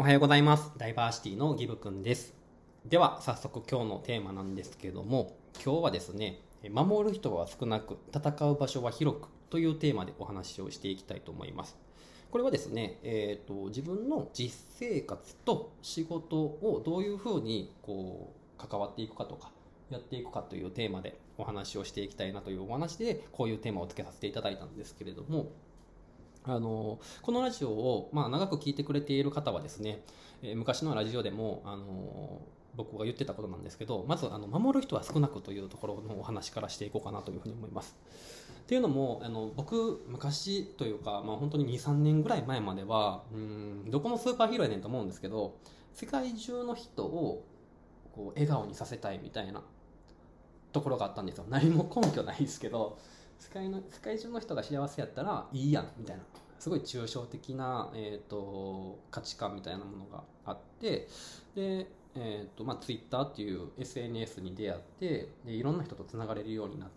おはようございます。ダイバーシティのギブくんです。では、早速今日のテーマなんですけども、今日はですね、守る人は少なく、戦う場所は広くというテーマでお話をしていきたいと思います。これはですね、えーと、自分の実生活と仕事をどういうふうにこう関わっていくかとか、やっていくかというテーマでお話をしていきたいなというお話で、こういうテーマをつけさせていただいたんですけれども、あのこのラジオを、まあ、長く聞いてくれている方はですね、えー、昔のラジオでもあの僕が言ってたことなんですけどまずあの守る人は少なくというところのお話からしていこうかなというふうに思います。っていうのもあの僕昔というか、まあ、本当に23年ぐらい前まではうんどこのスーパーヒーローやねんと思うんですけど世界中の人をこう笑顔にさせたいみたいなところがあったんですよ何も根拠ないですけど世界の世界中の人が幸せやったらいいやんみたいな。すごい抽象的な、えーと、価値観みたいなものがあってで、えーとまあ、Twitter っていう SNS に出会ってでいろんな人とつながれるようになっ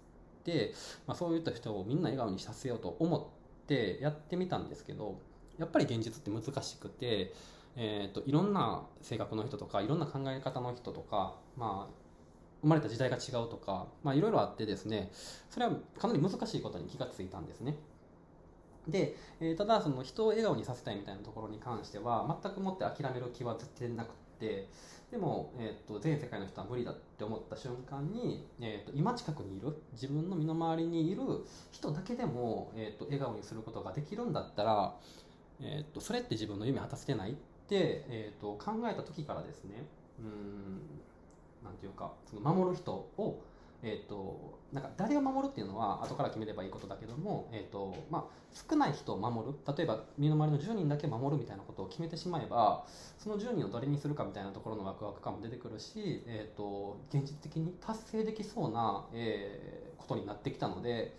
て、まあ、そういった人をみんな笑顔にさせようと思ってやってみたんですけどやっぱり現実って難しくて、えーと、といろんな性格の人とかいろんな考え方の人とか、まあ、生まれた時代が違うとか、まあ、いろいろあってですねそれはかなり難しいことに気がついたんですね。で、えー、ただその人を笑顔にさせたいみたいなところに関しては全くもって諦める気は絶対なくてでも、えーと、全世界の人は無理だって思った瞬間に、えーと、今近くにいる自分の身の回りにいる人だけでも、えーと、と笑顔にすることができるんだったら、えー、とそれって自分の夢果たせてないって、えー、と考えた時からですね。うん。ていうかその守る人をえーと、なんか誰を守るっていうのは後から決めればいいことだけども、えーとまあ、少ない人を守る例えば身の回りの10人だけ守るみたいなことを決めてしまえばその10人をどれにするかみたいなところのワクワク感も出てくるし、えーと、現実的に達成できそうな、えー、ことになってきたので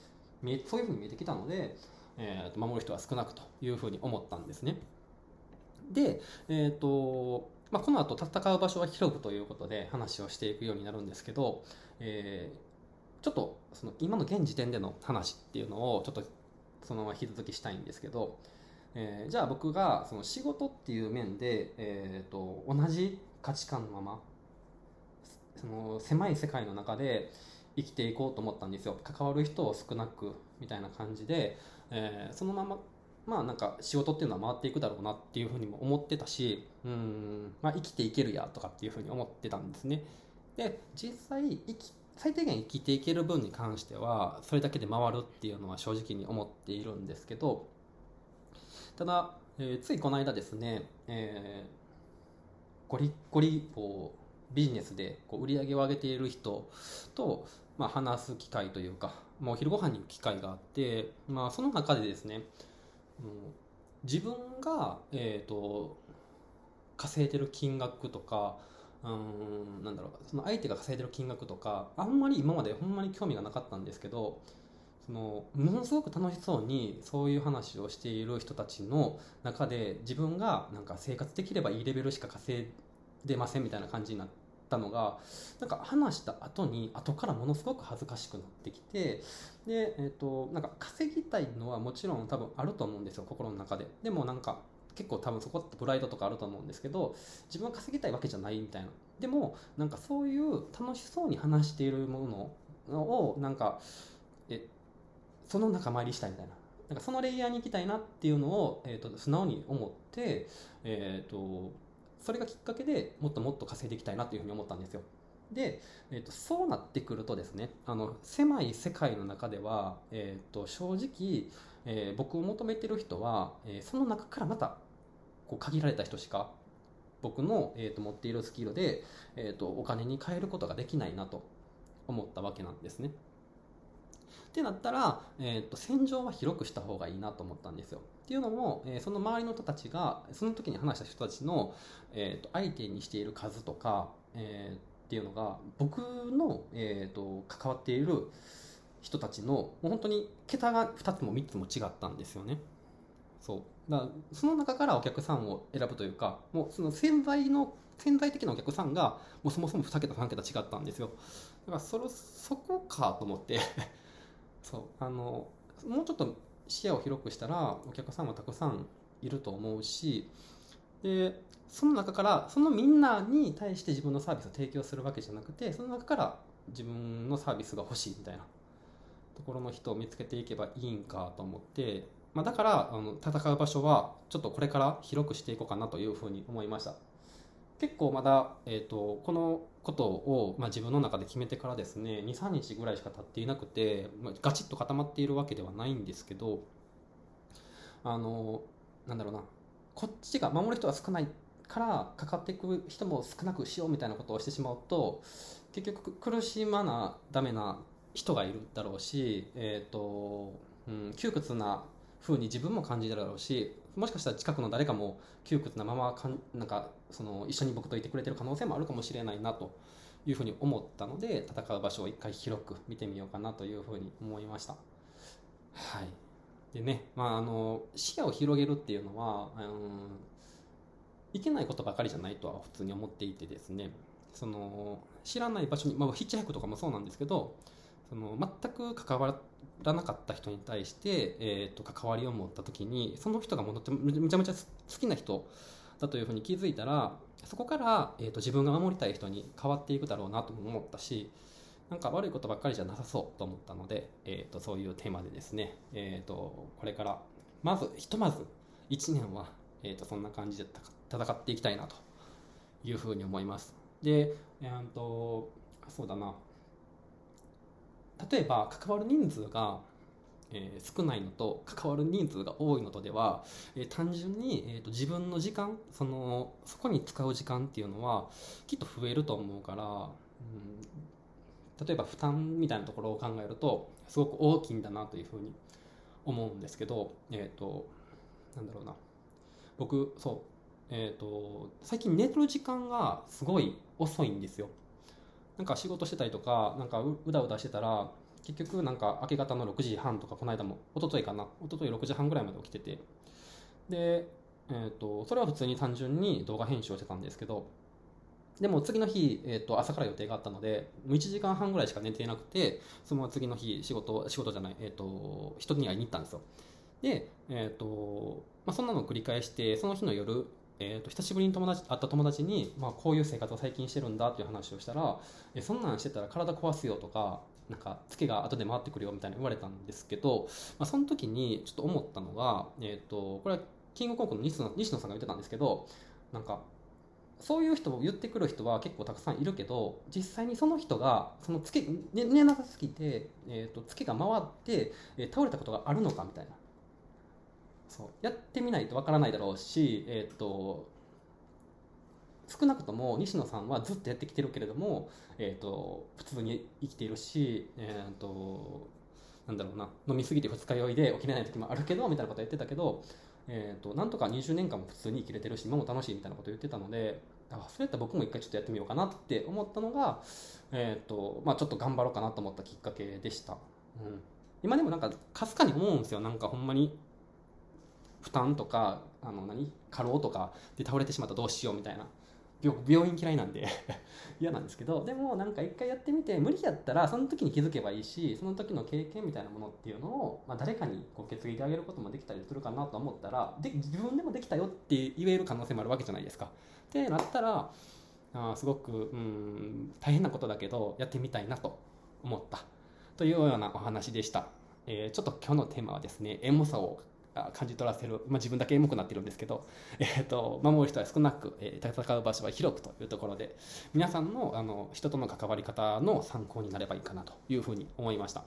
そういうふうに見えてきたので、えー、と守る人は少なくというふうに思ったんですね。で、えーとまあ、この後戦う場所は広くということで話をしていくようになるんですけど、えー、ちょっとその今の現時点での話っていうのをちょっとそのまま引き続きしたいんですけど、えー、じゃあ僕がその仕事っていう面で、えーと、同じ価値観のままその狭い世界の中で生きていこうと思ったんですよ。関わる人を少なくみたいな感じで、えー、そのまままあなんか仕事っていうのは回っていくだろうなっていうふうにも思ってたし、うん、まあ生きていけるやとかっていうふうに思ってたんですね。で、実際生き、最低限生きていける分に関しては、それだけで回るっていうのは正直に思っているんですけど、ただ、えー、ついこの間ですね、えー、ゴリッゴリこうビジネスでこう売り上げを上げている人と、まあ、話す機会というか、まあ、お昼ご飯に行く機会があって、まあ、その中でですね、自分が、えーと、稼いでる金額とかうんなんだろうその相手が稼いでる金額とかあんまり今までほんまに興味がなかったんですけどそのものすごく楽しそうにそういう話をしている人たちの中で自分がなんか生活できればいいレベルしか稼いでませんみたいな感じになってたのがなんか話した後に後からものすごく恥ずかしくなってきてで、えーと、なんか稼ぎたいのはもちろん多分あると思うんですよ心の中で。でもなんか結構多分そこってプライドとかあると思うんですけど自分は稼ぎたいわけじゃないみたいな。でもなんかそういう楽しそうに話しているものをなんかえその仲間入りしたいみたいな。なんかそのレイヤーに行きたいなっていうのを、えーと、素直に思って、えーとそれがきっかけでもっともっと稼いでいきたいなというふうに思ったんですよで、えーと、そうなってくるとですねあの狭い世界の中では、えーと、正直、えー、僕を求めてる人は、えー、その中からまたこう限られた人しか僕の、えーと、持っているスキルで、えー、とお金に換えることができないなと思ったわけなんですね。ってなったら、えーと、戦場は広くした方がいいなと思ったんですよ。っていうのも、えー、その周りの人たちがその時に話した人たちの、えーと、相手にしている数とか、えー、っていうのが僕の、えーと、関わっている人たちのもう本当に桁が2つも3つも違ったんですよね。そう。だからその中からお客さんを選ぶというかもうその潜在の潜在的なお客さんがもうそもそも2桁3桁違ったんですよ。だからそれそこかと思って。そう。あのもうちょっと視野を広くしたらお客さんもたくさんいると思うしでその中からそのみんなに対して自分のサービスを提供するわけじゃなくてその中から自分のサービスが欲しいみたいなところの人を見つけていけばいいんかと思って、まあ、だからあの戦う場所はちょっとこれから広くしていこうかなというふうに思いました。結構まだ、えーと、このことを、まあ、自分の中で決めてからですね23日ぐらいしか経っていなくて、まあ、ガチッと固まっているわけではないんですけどあのなんだろうなこっちが守る人が少ないからかかっていく人も少なくしようみたいなことをしてしまうと結局苦しまなダメな人がいるだろうし、えーとうん、窮屈な風に自分も感じるだろうしもしかしたら近くの誰かも窮屈なままかんなんかその一緒に僕といてくれてる可能性もあるかもしれないなというふうに思ったので戦う場所を一回広く見てみようかなというふうに思いました。はいでねまあ、あの視野を広げるっていうのは、うん、いけないことばかりじゃないとは普通に思っていてですねその知らない場所に、まあ、ヒッチハイクとかもそうなんですけどその全く関わらなかった人に対して、えーと、関わりを持った時にその人が戻ってめちゃめちゃ好きな人だというふうに気づいたらそこから、えーと、自分が守りたい人に変わっていくだろうなと思ったしなんか悪いことばっかりじゃなさそうと思ったので、えーと、そういうテーマでですね、えー、とこれからまずひとまず1年は、えー、とそんな感じで戦っていきたいなというふうに思います。で、えー、とそうだな例えば関わる人数が、え、少ないのと関わる人数が多いのとでは、え、単純に、えーと、自分の時間そのそこに使う時間っていうのはきっと増えると思うから、うん、例えば負担みたいなところを考えるとすごく大きいんだなというふうに思うんですけど、えっ、ー、となんだろうな。僕そうえーと、最近寝てる時間がすごい遅いんですよ。なんか仕事してたりとかなんかうだうだしてたら結局なんか明け方の6時半とかこの間も一昨日かな一昨日6時半ぐらいまで起きてて。で、えーと、それは普通に単純に動画編集をしてたんですけどでも次の日、えーと、朝から予定があったのでもう1時間半ぐらいしか寝ていなくてその次の日仕事仕事じゃない、えーと、人に会いに行ったんですよ。で、えーとまあ、そんなのを繰り返してその日の夜えーと、久しぶりに友達会った友達に、まあ、こういう生活を最近してるんだっていう話をしたら、えそんなんしてたら体壊すよとかなんかツケが後で回ってくるよみたいに言われたんですけど、まあ、その時にちょっと思ったのが、えーと、これはキングコンクの西野西野さんが言ってたんですけどなんかそういう人を言ってくる人は結構たくさんいるけど実際にその人がそのツケ寝なさすぎて、えーと、ツケが回って、えー、倒れたことがあるのかみたいな。そう。やってみないとわからないだろうし、えーと、少なくとも西野さんはずっとやってきてるけれども、えーと、普通に生きているし、えーと、なんだろうな飲みすぎて二日酔いで起きれない時もあるけどみたいなこと言ってたけど、えー、となんとか20年間も普通に生きれてるし今も楽しいみたいなこと言ってたのであそれやったら僕も一回ちょっとやってみようかなって思ったのが、えーとまあ、ちょっと頑張ろうかなと思ったきっかけでした。うん。今でもなんかかすかに思うんですよ。なんかほんまに負担とかあの何？過労とかで倒れてしまったらどうしようみたいな病院嫌いなんで 嫌なんですけどでもなんか一回やってみて無理やったらその時に気づけばいいしその時の経験みたいなものっていうのを、まあ、誰かにこう決議であげることもできたりするかなと思ったらで自分でもできたよって言える可能性もあるわけじゃないですか。ってなったらあすごくうん大変なことだけどやってみたいなと思ったというようなお話でした。えー、ちょっと今日のテーマはですねエモさを感じ取らせる、まあ、自分だけエモくなってるんですけど、えーと、守る人は少なく、えー、戦う場所は広くというところで皆さんのあの人との関わり方の参考になればいいかなというふうに思いました。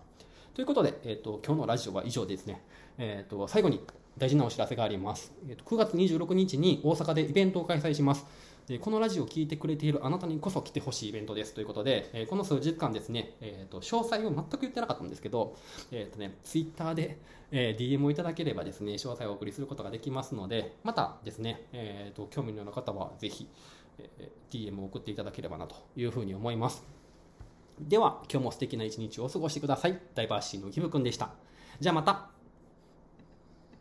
ということで、えーと、今日のラジオは以上ですね、えーと、最後に大事なお知らせがあります、えー、と9月26日に大阪でイベントを開催します。でこのラジオを聴いてくれているあなたにこそ来てほしいイベントですということで、えー、この数日間ですね、えーと、詳細を全く言ってなかったんですけど、えーとね、ツイッターで、え、DM をいただければですね詳細をお送りすることができますのでまたですね、えーと、興味のある方はぜひ、え、DM を送っていただければなというふうに思います。では今日も素敵な一日をお過ごしください。ダイバーシティのキムくんでした。じゃあまた。